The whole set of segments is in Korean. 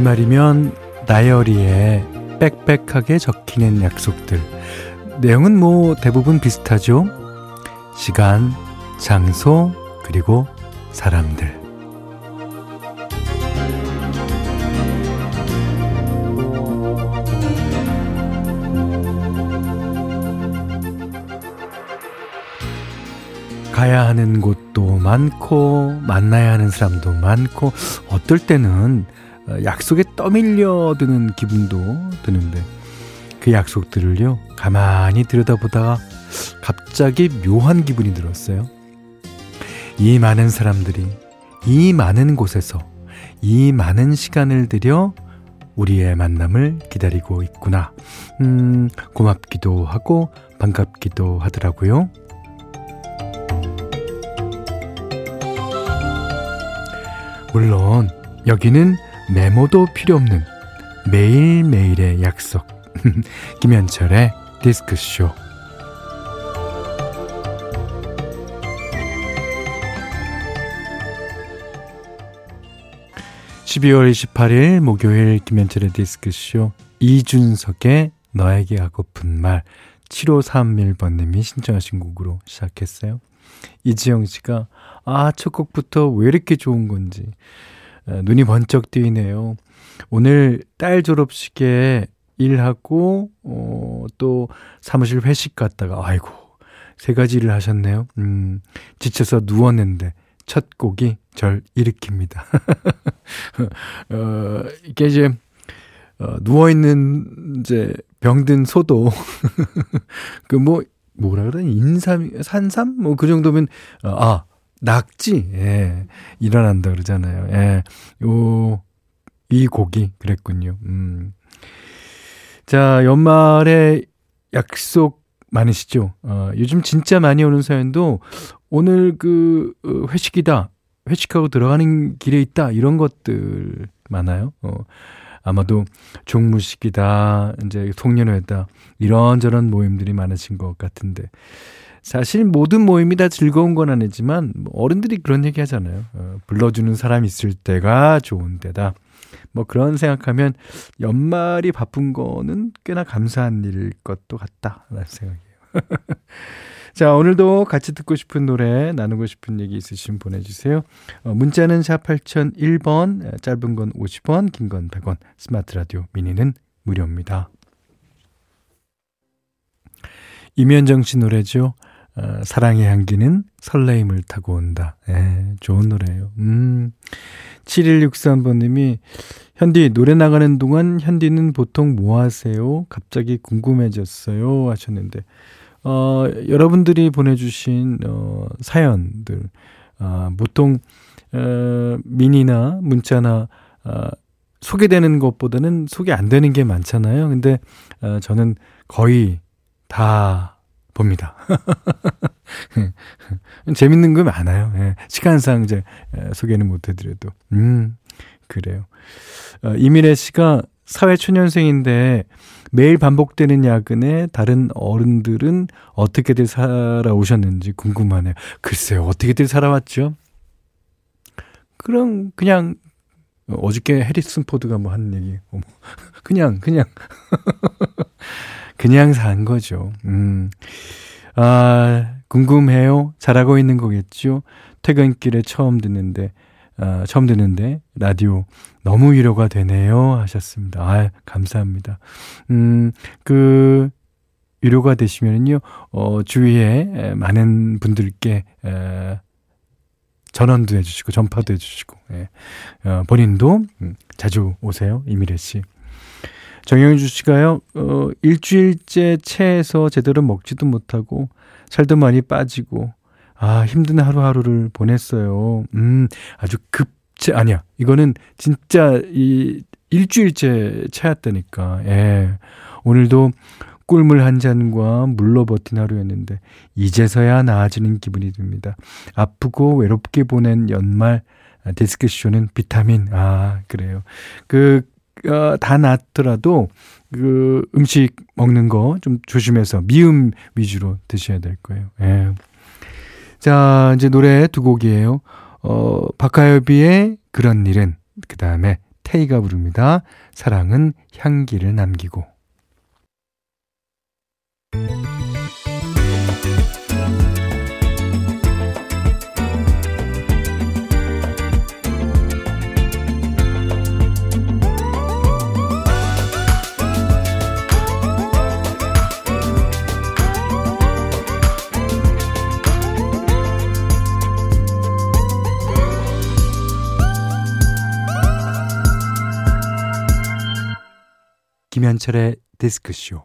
연말이면 다이어리에 빽빽하게 적히는 약속들. 내용은 뭐 대부분 비슷하죠? 시간, 장소, 그리고 사람들. 가야 하는 곳도 많고, 만나야 하는 사람도 많고, 어떨 때는 어, 약속에 떠밀려드는 기분도 드는데, 그 약속들을요, 가만히 들여다보다가 갑자기 묘한 기분이 들었어요. 이 많은 사람들이, 이 많은 곳에서, 이 많은 시간을 들여 우리의 만남을 기다리고 있구나. 음, 고맙기도 하고 반갑기도 하더라고요. 물론 여기는 메모도 필요 없는 매일매일의 약속. 김현철의 디스크쇼. 12월 28일 목요일 김현철의 디스크쇼 이준석의 너에게 하고픈 말 7531번님이 신청하신 곡으로 시작했어요. 이지영 씨가 아, 첫 곡부터 왜 이렇게 좋은 건지. 아, 눈이 번쩍 뜨이네요. 오늘 딸 졸업식에 일하고, 어, 또 사무실 회식 갔다가, 아이고, 세 가지 일을 하셨네요. 음, 지쳐서 누웠는데, 첫 곡이 절 일으킵니다. 어, 이게 이제, 어, 누워 있는, 이제, 병든 소도, 그 뭐, 뭐라 그러니? 인삼, 산삼? 뭐 그 정도면, 어, 아, 낙지, 예, 일어난다 그러잖아요. 예, 요, 이 곡이 그랬군요. 음. 자, 연말에 약속 많으시죠? 어, 요즘 진짜 많이 오는 사연도 오늘 그 어, 회식이다. 회식하고 들어가는 길에 있다. 이런 것들 많아요. 어, 아마도 종무식이다. 이제 송년회다. 이런저런 모임들이 많으신 것 같은데. 사실 모든 모임이 다 즐거운 건 아니지만 뭐 어른들이 그런 얘기 하잖아요. 어, 불러주는 사람 있을 때가 좋은 때다. 뭐 그런 생각하면 연말이 바쁜 거는 꽤나 감사한 일일 것도 같다라는 생각이에요. 자, 오늘도 같이 듣고 싶은 노래, 나누고 싶은 얘기 있으시면 보내주세요. 어, 문자는 샵 8001번, 짧은 건 50원, 긴 건 100원, 스마트 라디오 미니는 무료입니다. 이면정 씨 노래죠. 어, 사랑의 향기는 설레임을 타고 온다. 예, 좋은 노래예요. 음. 7163번님이 현디 노래 나가는 동안 현디는 보통 뭐 하세요? 갑자기 궁금해졌어요 하셨는데 어, 여러분들이 보내주신 어, 사연들 어, 보통 어, 미니나 문자나 어, 소개되는 것보다는 소개 안 되는 게 많잖아요. 근데 어, 저는 거의 다 봅니다. 재밌는 거 많아요. 예. 시간상 이제 예, 소개는 못 해드려도. 음, 그래요. 어, 이미래 씨가 사회초년생인데 매일 반복되는 야근에 다른 어른들은 어떻게들 살아오셨는지 궁금하네요. 글쎄요, 어떻게들 살아왔죠? 그럼 그냥 어저께 해리슨 포드가 뭐 하는 얘기, 그냥 그냥 그냥 산 거죠. 음. 아, 궁금해요. 잘하고 있는 거겠죠? 퇴근길에 처음 듣는데, 아, 처음 듣는데, 라디오 너무 위로가 되네요. 하셨습니다. 아, 감사합니다. 음, 그, 위로가 되시면요, 어, 주위에 많은 분들께, 에, 전원도 해주시고, 전파도 해주시고, 예. 어, 본인도 음, 자주 오세요. 이미래 씨. 정영주 씨가요, 어, 일주일째 체해서 제대로 먹지도 못하고, 살도 많이 빠지고, 아, 힘든 하루하루를 보냈어요. 음, 아주 급체, 아니야. 이거는 진짜 이 일주일째 체했다니까. 예. 오늘도 꿀물 한 잔과 물로 버틴 하루였는데, 이제서야 나아지는 기분이 듭니다. 아프고 외롭게 보낸 연말, 디스크쇼는 비타민. 아, 그래요. 그, 어, 다 낫더라도 그 음식 먹는 거 좀 조심해서 미음 위주로 드셔야 될 거예요. 예. 자, 이제 노래 두 곡이에요. 어, 박하엽이의 그런 일은 그 다음에 K가 부릅니다. 사랑은 향기를 남기고. 김현철의 디스크쇼.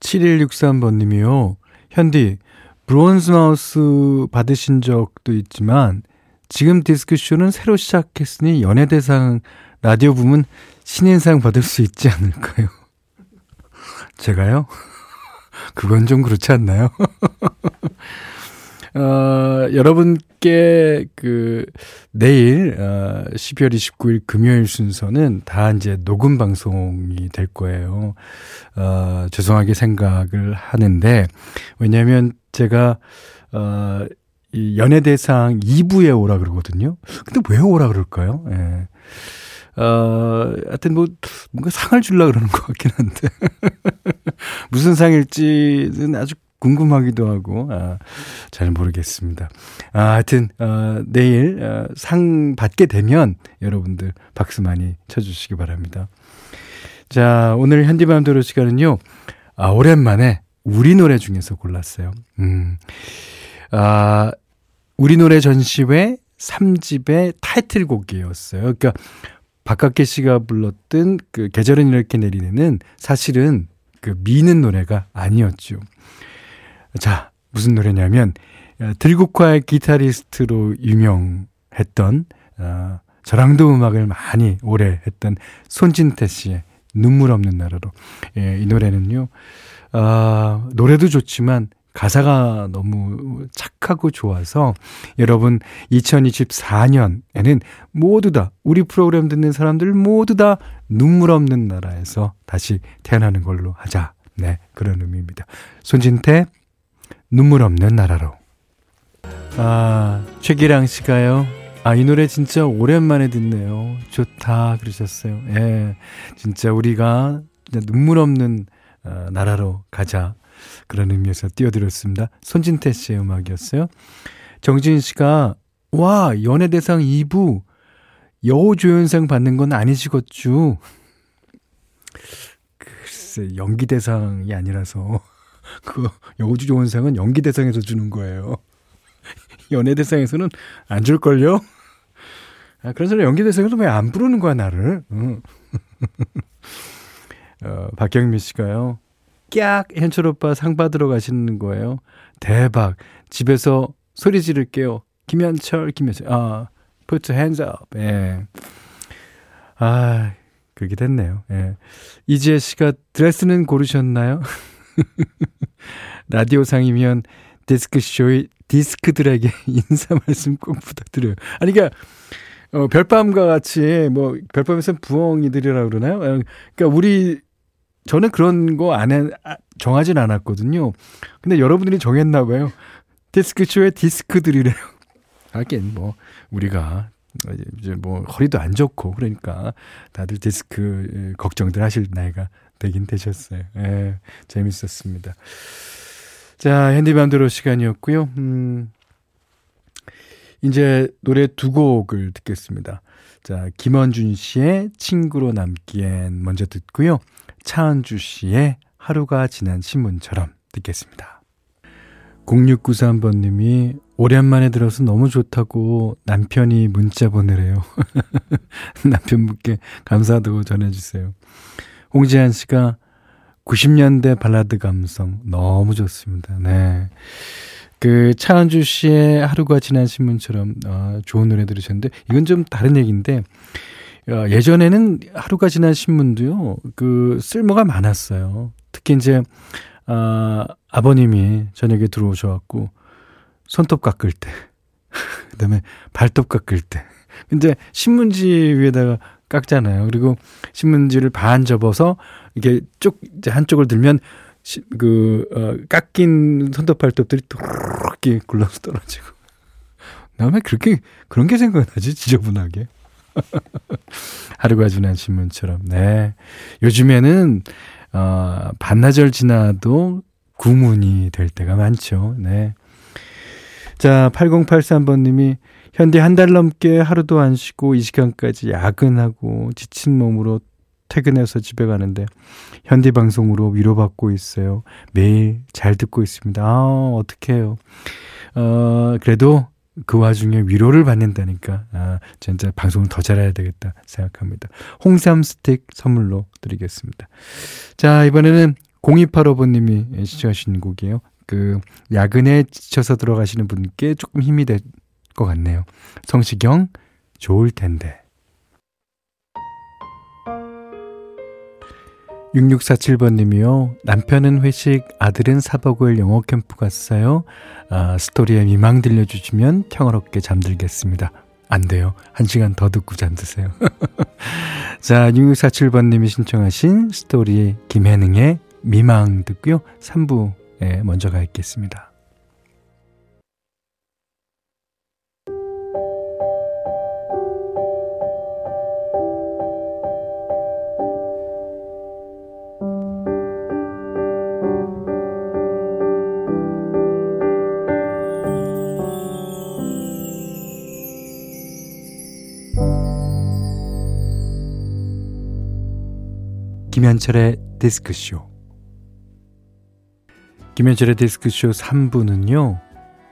7163번님이요. 현디, 브론즈 마우스 받으신 적도 있지만, 지금 디스크쇼는 새로 시작했으니 연예대상 라디오 부문 신인상 받을 수 있지 않을까요? 제가요? 그건 좀 그렇지 않나요? 어, 여러분께 그 내일 어, 12월 29일 금요일 순서는 다 이제 녹음 방송이 될 거예요. 어, 죄송하게 생각을 하는데 왜냐하면 제가 어, 이 연예대상 2부에 오라 그러거든요. 근데 왜 오라 그럴까요? 예. 어, 하여튼 뭐, 뭔가 상을 줄라 그러는 것 같긴 한데. 무슨 상일지는 아주 궁금하기도 하고, 아, 잘 모르겠습니다. 아, 하여튼, 어, 내일, 어, 상 받게 되면 여러분들 박수 많이 쳐주시기 바랍니다. 자, 오늘 현디밤도로 시간은요, 아, 오랜만에 우리 노래 중에서 골랐어요. 음, 아, 우리 노래 전시회 3집의 타이틀곡이었어요. 그러니까, 박학계 씨가 불렀던 그 계절은 이렇게 내리는 사실은 그 미는 노래가 아니었죠. 자, 무슨 노래냐면 어, 들국화의 기타리스트로 유명했던 어, 저랑도 음악을 많이 오래 했던 손진태 씨의 눈물 없는 나라로 예, 이 노래는요. 어, 노래도 좋지만 가사가 너무 착하고 좋아서 여러분 2024년에는 모두 다 우리 프로그램 듣는 사람들 모두 다 눈물 없는 나라에서 다시 태어나는 걸로 하자. 네, 그런 의미입니다. 손진태 눈물 없는 나라로. 아, 최기랑 씨가요. 아, 이 노래 진짜 오랜만에 듣네요. 좋다, 그러셨어요. 예. 진짜 우리가 눈물 없는 어, 나라로 가자. 그런 의미에서 띄워드렸습니다. 손진태 씨의 음악이었어요. 정진 씨가, 와, 연예대상 2부, 여우조연상 받는 건 아니시겠죠? 글쎄, 연기대상이 아니라서. 그 여우주 조원상은 연기 대상에서 주는 거예요. 연예 대상에서는 안 줄걸요? 아, 그런 사람 연기 대상에서 왜 안 부르는 거야, 나를? 응. 어, 박경미 씨가요. 깍! 현철 오빠 상 받으러 가시는 거예요. 대박. 집에서 소리 지를게요. 김현철, 김현철. 아, put hands up. 예. 아, 그렇게 됐네요. 예. 이지혜 씨가 드레스는 고르셨나요? 라디오상이면 디스크쇼의 디스크들에게 인사 말씀 꼭 부탁드려요. 아니, 그러니까, 어, 별밤과 같이, 뭐, 별밤에서는 부엉이들이라고 그러나요? 어, 그러니까 우리, 저는 그런 거 안 해, 아, 정하진 않았거든요. 근데 여러분들이 정했나 봐요. 디스크쇼의 디스크들이래요. 하긴, 뭐, 우리가, 이제 뭐, 허리도 안 좋고, 그러니까, 다들 디스크 걱정들 하실 나이가 되긴 되셨어요. 예, 재밌었습니다. 자, 핸디반드로 시간이었고요. 음, 이제 노래 두 곡을 듣겠습니다. 자, 김원준 씨의 친구로 남기엔 먼저 듣고요. 차은주 씨의 하루가 지난 신문처럼 듣겠습니다. 0693번님이 오랜만에 들어서 너무 좋다고 남편이 문자 보내래요. 남편분께 감사하다고 전해주세요. 홍지한 씨가 90년대 발라드 감성 너무 좋습니다. 네. 그 차은주 씨의 하루가 지난 신문처럼 어, 좋은 노래 들으셨는데 이건 좀 다른 얘기인데 어, 예전에는 하루가 지난 신문도요 그 쓸모가 많았어요. 특히 이제 어, 아버님이 저녁에 들어오셔갖고 손톱 깎을 때 그다음에 발톱 깎을 때 근데 신문지 위에다가 깎잖아요. 그리고 신문지를 반 접어서 이게 쭉 이제 한쪽을 들면 시, 그 어, 깎인 손톱 발톱들이 또렇게 굴러서 떨어지고. 나왜 그렇게 그런 게 생각나지 지저분하게. 하루가 지난 신문처럼. 네. 요즘에는, 어, 반나절 지나도 구문이 될 때가 많죠. 네. 자, 8083번 님이 현대 한달 넘게 하루도 안 쉬고 이 시간까지 야근하고 지친 몸으로 퇴근해서 집에 가는데 현디 방송으로 위로받고 있어요. 매일 잘 듣고 있습니다. 아, 어떡해요. 어, 그래도 그 와중에 위로를 받는다니까, 아, 진짜 방송을 더 잘해야 되겠다 생각합니다. 홍삼 스틱 선물로 드리겠습니다. 자, 이번에는 0285번님이 시청하신 곡이에요. 그, 야근에 지쳐서 들어가시는 분께 조금 힘이 될 것 같네요. 성시경, 좋을 텐데. 6647번님이요. 남편은 회식, 아들은 사버구일 영어 캠프 갔어요. 아, 스토리에 미망 들려주시면 평화롭게 잠들겠습니다. 안 돼요. 한 시간 더 듣고 잠드세요. 자, 6647번님이 신청하신 스토리 김혜능의 미망 듣고요. 3부에 먼저 가 있겠습니다. 김현철의 디스크쇼. 김현철의 디스크쇼 3부는요,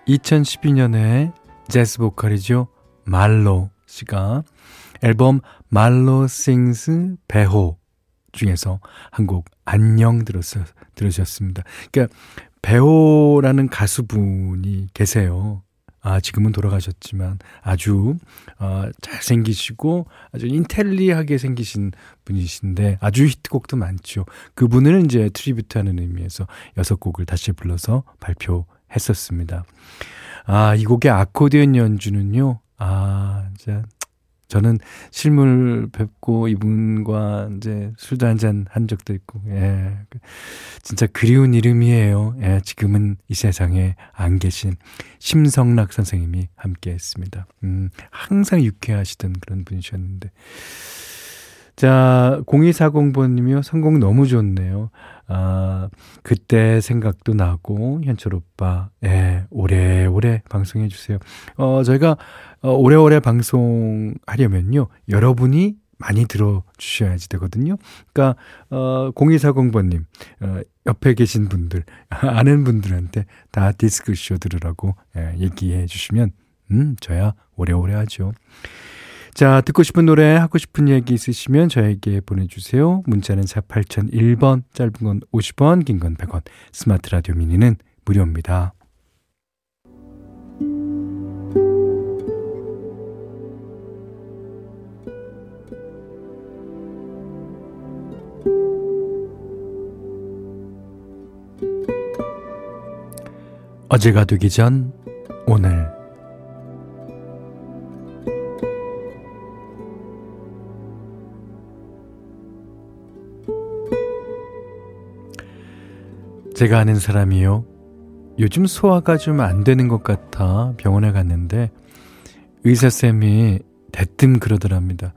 2012년에 재즈 보컬이죠. 말로 씨가 앨범 말로 싱스 배호 중에서 한 곡 안녕 들었어, 들으셨습니다. 그러니까 배호라는 가수분이 계세요. 아, 지금은 돌아가셨지만 아주 어, 잘생기시고 아주 인텔리하게 생기신 분이신데 아주 히트곡도 많죠. 그분을 이제 트리뷰트하는 의미에서 여섯 곡을 다시 불러서 발표했었습니다. 아, 이 곡의 아코디언 연주는요. 아, 진짜 저는 실물 뵙고 이분과 이제 술도 한잔 한 적도 있고, 예. 진짜 그리운 이름이에요. 예. 지금은 이 세상에 안 계신 심성락 선생님이 함께 했습니다. 음, 항상 유쾌하시던 그런 분이셨는데. 자, 0240번님이요. 선곡 너무 좋네요. 아, 그때 생각도 나고, 현철 오빠, 예, 오래오래 방송해주세요. 어, 저희가, 어, 오래오래 방송하려면요, 여러분이 많이 들어주셔야지 되거든요. 그러니까, 어, 0240번님, 어, 옆에 계신 분들, 아는 분들한테 다 디스크 쇼 들으라고, 예, 얘기해 주시면, 음, 저야 오래오래 하죠. 자, 듣고 싶은 노래, 하고 싶은 얘기 있으시면 저에게 보내주세요. 문자는 4 8001번, 짧은 건 50원, 긴 건 100원, 스마트 라디오 미니는 무료입니다. 어제가 되기 전 오늘 제가 아는 사람이요. 요즘 소화가 좀 안 되는 것 같아 병원에 갔는데 의사쌤이 대뜸 그러더랍니다.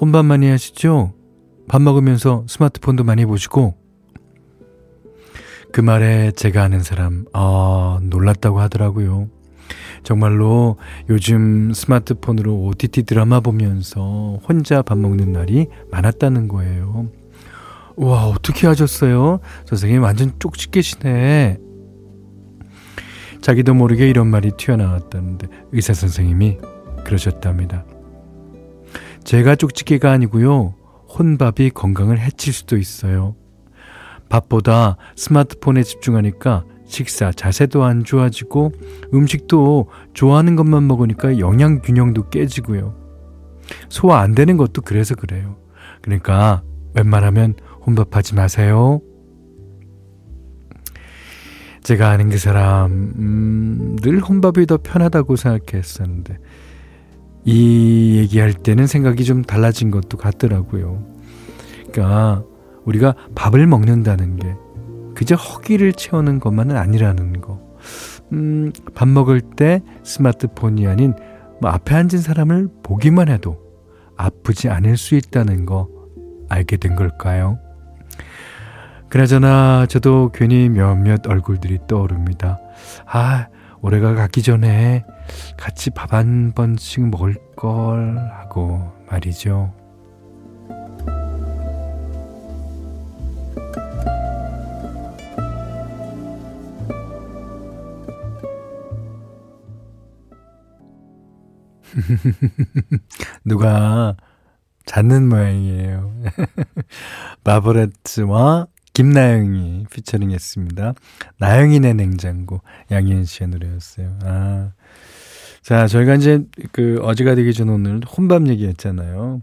혼밥 많이 하시죠? 밥 먹으면서 스마트폰도 많이 보시고 그 말에 제가 아는 사람 아 놀랐다고 하더라고요. 정말로 요즘 스마트폰으로 OTT 드라마 보면서 혼자 밥 먹는 날이 많았다는 거예요. 와, 어떻게 하셨어요? 선생님 완전 쪽집게시네. 자기도 모르게 이런 말이 튀어나왔다는데 의사 선생님이 그러셨답니다. 제가 쪽집게가 아니고요. 혼밥이 건강을 해칠 수도 있어요. 밥보다 스마트폰에 집중하니까 식사 자세도 안 좋아지고 음식도 좋아하는 것만 먹으니까 영양 균형도 깨지고요. 소화 안 되는 것도 그래서 그래요. 그러니까 웬만하면 혼밥하지 마세요. 제가 아는 그 사람, 음, 늘 혼밥이 더 편하다고 생각했었는데, 이 얘기할 때는 생각이 좀 달라진 것도 같더라고요. 그러니까, 우리가 밥을 먹는다는 게, 그저 허기를 채우는 것만은 아니라는 거. 음, 밥 먹을 때 스마트폰이 아닌, 뭐 앞에 앉은 사람을 보기만 해도 아프지 않을 수 있다는 거 알게 된 걸까요? 그나저나 저도 괜히 몇몇 얼굴들이 떠오릅니다. 아, 올해가 가기 전에 같이 밥 한 번씩 먹을 걸 하고 말이죠. 누가 잤는 모양이에요. 바버레츠와 김나영이 피처링 했습니다. 나영이네 냉장고. 양희은 씨의 노래였어요. 아. 자, 저희가 이제 그 어제가 되기 전 오늘 혼밥 얘기했잖아요.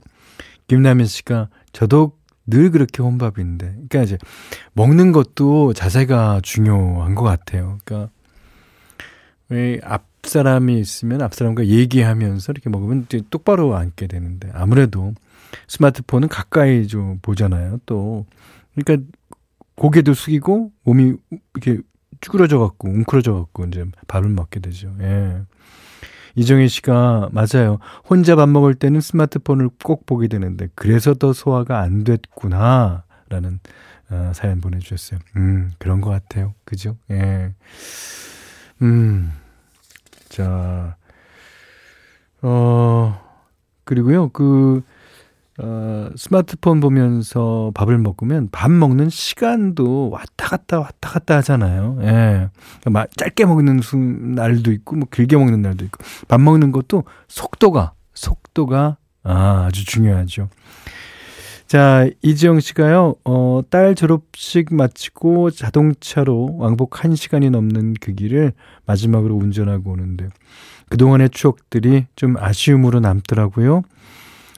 김남현 씨가 저도 늘 그렇게 혼밥인데. 그러니까 이제 먹는 것도 자세가 중요한 것 같아요. 그러니까 왜 앞 사람이 있으면 앞 사람과 얘기하면서 이렇게 먹으면 똑바로 앉게 되는데 아무래도 스마트폰은 가까이 좀 보잖아요. 또 그러니까 고개도 숙이고 몸이 이렇게 쭈그러져 갖고 웅크러져 갖고 이제 밥을 먹게 되죠. 예. 이정희 씨가 맞아요. 혼자 밥 먹을 때는 스마트폰을 꼭 보게 되는데 그래서 더 소화가 안 됐구나라는 어, 사연 보내주셨어요. 음 그런 것 같아요. 그죠? 예. 음. 자, 어, 그리고요, 그, 어, 스마트폰 보면서 밥을 먹으면 밥 먹는 시간도 왔다 갔다 왔다 갔다 하잖아요. 예. 막 짧게 먹는 날도 있고, 뭐 길게 먹는 날도 있고. 밥 먹는 것도 속도가, 속도가 아, 아주 중요하죠. 자, 이지영 씨가요, 어, 딸 졸업식 마치고 자동차로 왕복 1시간이 넘는 그 길을 마지막으로 운전하고 오는데, 그동안의 추억들이 좀 아쉬움으로 남더라고요.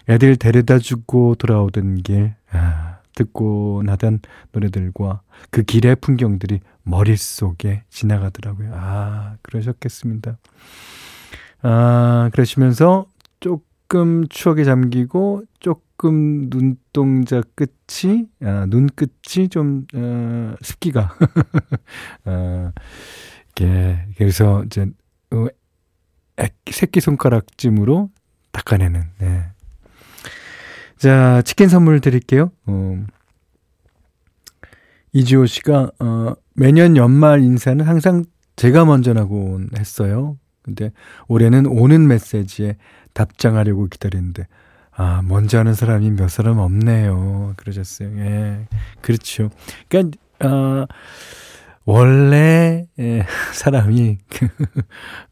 애들 데려다 주고 돌아오던 길, 아, 듣고 나던 노래들과 그 길의 풍경들이 머릿속에 지나가더라고요. 아, 그러셨겠습니다. 아, 그러시면서 조금 추억에 잠기고 조금 눈동자 끝이 아, 눈 끝이 좀 어, 습기가 어, 이게 그래서 이제 어, 새끼 손가락 찜으로 닦아내는. 네. 자 치킨 선물 드릴게요. 어, 이지호 씨가 어, 매년 연말 인사는 항상 제가 먼저 나고 했어요. 근데 올해는 오는 메시지에 답장하려고 기다리는데 아, 먼저 하는 사람이 몇 사람 없네요. 그러셨어요. 예. 그렇죠. 그러니까 어 원래 예, 사람이 그,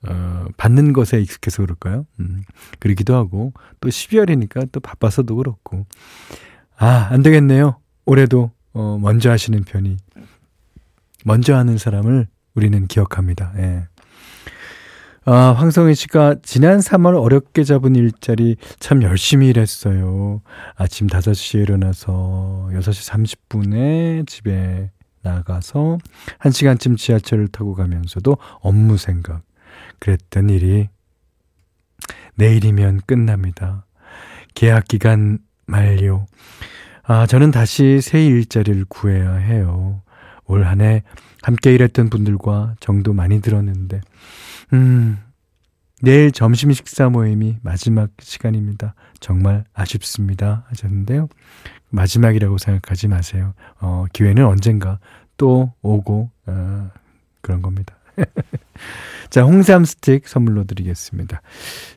어, 받는 것에 익숙해서 그럴까요? 음, 그러기도 하고 또 12월이니까 또 바빠서도 그렇고 아, 안 되겠네요. 올해도 어, 먼저 하시는 편이 먼저 하는 사람을 우리는 기억합니다. 예. 아, 황성희 씨가 지난 3월 어렵게 잡은 일자리 참 열심히 일했어요. 아침 5시에 일어나서 6시 30분에 집에 나가서 1시간쯤 지하철을 타고 가면서도 업무 생각. 그랬던 일이 내일이면 끝납니다. 계약 기간 만료. 아, 저는 다시 새 일자리를 구해야 해요. 올 한 해 함께 일했던 분들과 정도 많이 들었는데, 음, 내일 점심 식사 모임이 마지막 시간입니다. 정말 아쉽습니다. 하셨는데요. 마지막이라고 생각하지 마세요. 어, 기회는 언젠가 또 오고, 어, 그런 겁니다. 자, 홍삼 스틱 선물로 드리겠습니다.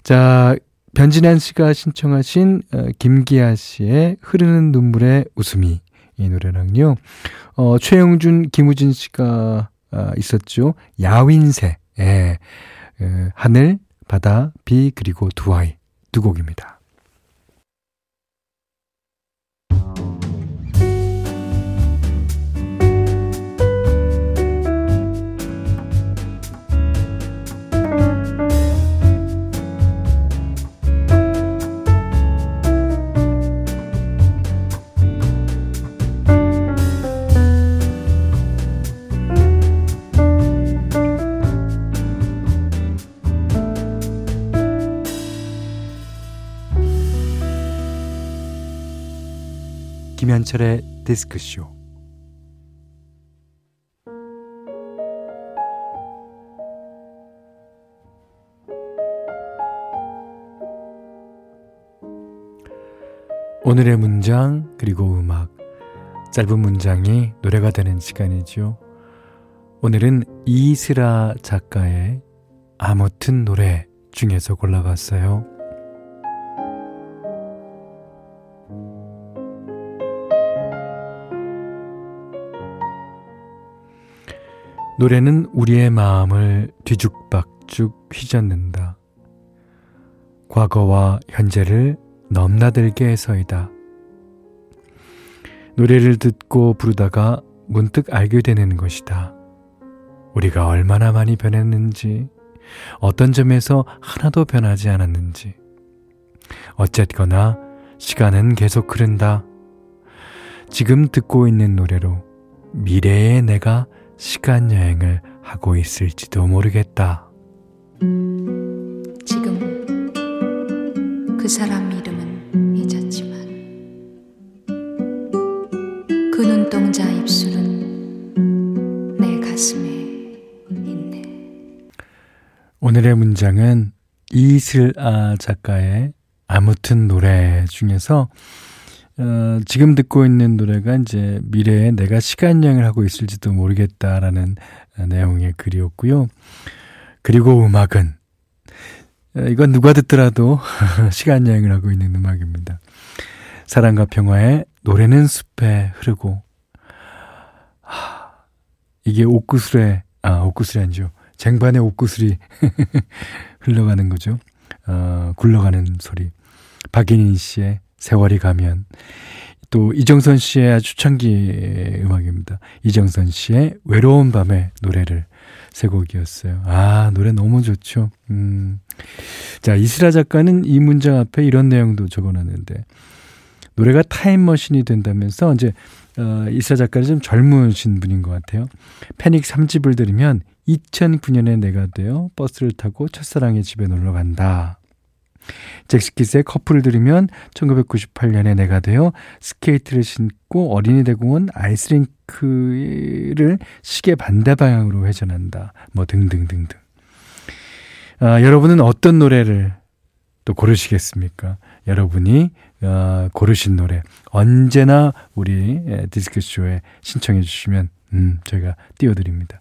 자, 변진환 씨가 신청하신 어, 김기아 씨의 흐르는 눈물의 웃음이 이 노래랑요. 어, 최영준, 김우진 씨가 아, 있었죠. 야윈새. 예. 에, 하늘, 바다, 비, 그리고 두 아이. 두 곡입니다. 김현철의 디스크쇼 오늘의 문장 그리고 음악 짧은 문장이 노래가 되는 시간이죠. 오늘은 이스라 작가의 아무튼 노래 중에서 골라봤어요. 노래는 우리의 마음을 뒤죽박죽 휘젓는다. 과거와 현재를 넘나들게 해서이다. 노래를 듣고 부르다가 문득 알게 되는 것이다. 우리가 얼마나 많이 변했는지, 어떤 점에서 하나도 변하지 않았는지. 어쨌거나 시간은 계속 흐른다. 지금 듣고 있는 노래로 미래의 내가 시간 여행을 하고 있을지도 모르겠다. 지금 그 사람 이름은 잊었지만 그 눈동자 입술은 내 가슴에 있네. 오늘의 문장은 이슬아 작가의 아무튼 노래 중에서 어, 지금 듣고 있는 노래가 이제 미래에 내가 시간 여행을 하고 있을지도 모르겠다라는 내용의 글이었고요. 그리고 음악은 이건 누가 듣더라도 시간 여행을 하고 있는 음악입니다. 사랑과 평화의 노래는 숲에 흐르고 하, 이게 옥구슬에 아 옥구슬이 아니죠. 쟁반에 옥구슬이 흘러가는 거죠. 어, 굴러가는 소리. 박인희 씨의 세월이 가면 또 이정선 씨의 초창기 음악입니다. 이정선 씨의 외로운 밤의 노래를 세 곡이었어요. 아, 노래 너무 좋죠. 음. 자, 이스라 작가는 이 문장 앞에 이런 내용도 적어놨는데, 노래가 타임머신이 된다면서, 이제, 어, 이스라 작가는 좀 젊으신 분인 것 같아요. 패닉 3집을 들으면 2009년에 내가 되어 버스를 타고 첫사랑의 집에 놀러 간다. 젝스키스의 커플을 들으면 1998년에 내가 되어 스케이트를 신고 어린이 대공원 아이스링크를 시계 반대 방향으로 회전한다. 뭐 등등등등. 아, 여러분은 어떤 노래를 또 고르시겠습니까? 여러분이 어, 고르신 노래 언제나 우리 디스크쇼에 신청해 주시면 음, 저희가 띄워드립니다.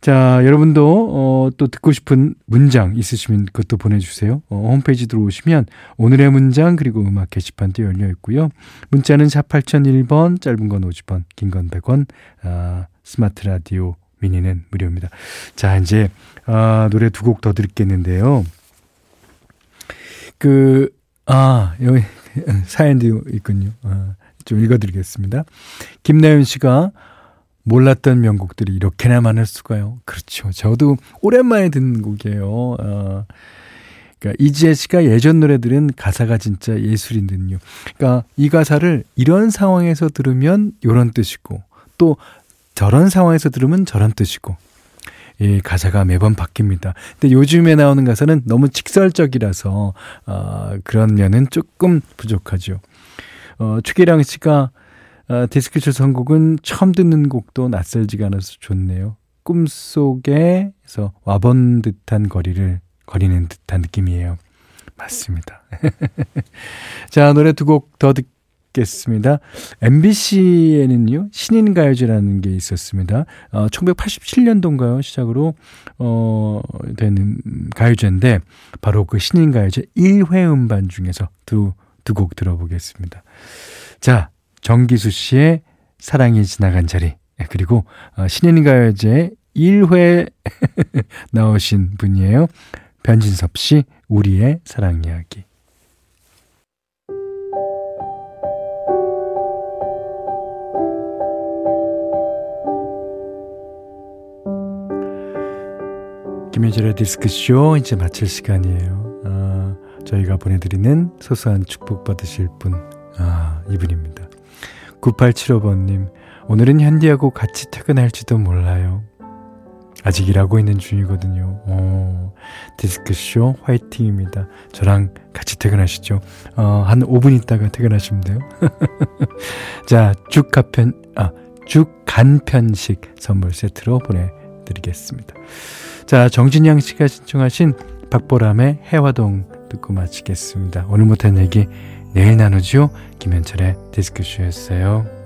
자, 여러분도 어, 또 듣고 싶은 문장 있으시면 그것도 보내주세요. 어, 홈페이지 들어오시면 오늘의 문장 그리고 음악 게시판도 열려 있고요. 문자는 4 8001번, 짧은 건 50원, 긴 건 100원, 아, 스마트 라디오 미니는 무료입니다. 자, 이제 아, 노래 두 곡더 듣겠는데요. 그, 아, 여기 사연도 있군요. 아, 좀 읽어드리겠습니다. 김나연 씨가 몰랐던 명곡들이 이렇게나 많을 수가요. 그렇죠. 저도 오랜만에 듣는 곡이에요. 어, 그러니까 이지혜 씨가 예전 노래들은 가사가 진짜 예술인든요. 그러니까 이 가사를 이런 상황에서 들으면 이런 뜻이고 또 저런 상황에서 들으면 저런 뜻이고 이 가사가 매번 바뀝니다. 근데 요즘에 나오는 가사는 너무 직설적이라서 어, 그런 면은 조금 부족하죠. 어, 최기랑 씨가 어, 디스크쇼 선곡은 처음 듣는 곡도 낯설지가 않아서 좋네요. 꿈속에서 와본 듯한 거리를 거리는 듯한 느낌이에요. 맞습니다. 자, 노래 두 곡 더 듣겠습니다. MBC에는요, 신인가요제라는 게 있었습니다. 어, 1987년도인가요? 시작으로, 어, 되는 가요제인데, 바로 그 신인가요제 1회 음반 중에서 두, 두 곡 들어보겠습니다. 자, 정기수 씨의 사랑이 지나간 자리 그리고 어, 신인가요제 1회 나오신 분이에요. 변진섭 씨 우리의 사랑 이야기. 김현철의 디스크쇼 이제 마칠 시간이에요. 어, 저희가 보내드리는 소소한 축복 받으실 분, 아, 이분입니다. 9875번님, 오늘은 현디하고 같이 퇴근할지도 몰라요. 아직 일하고 있는 중이거든요. 오, 디스크쇼 화이팅입니다. 저랑 같이 퇴근하시죠. 어, 한 5분 있다가 퇴근하시면 돼요. 자, 죽 간편, 아, 죽 간편식 선물 세트로 보내드리겠습니다. 자, 정진양 씨가 신청하신 박보람의 해화동 듣고 마치겠습니다. 오늘 못한 얘기 내일 나누죠. 김현철의 디스크쇼였어요.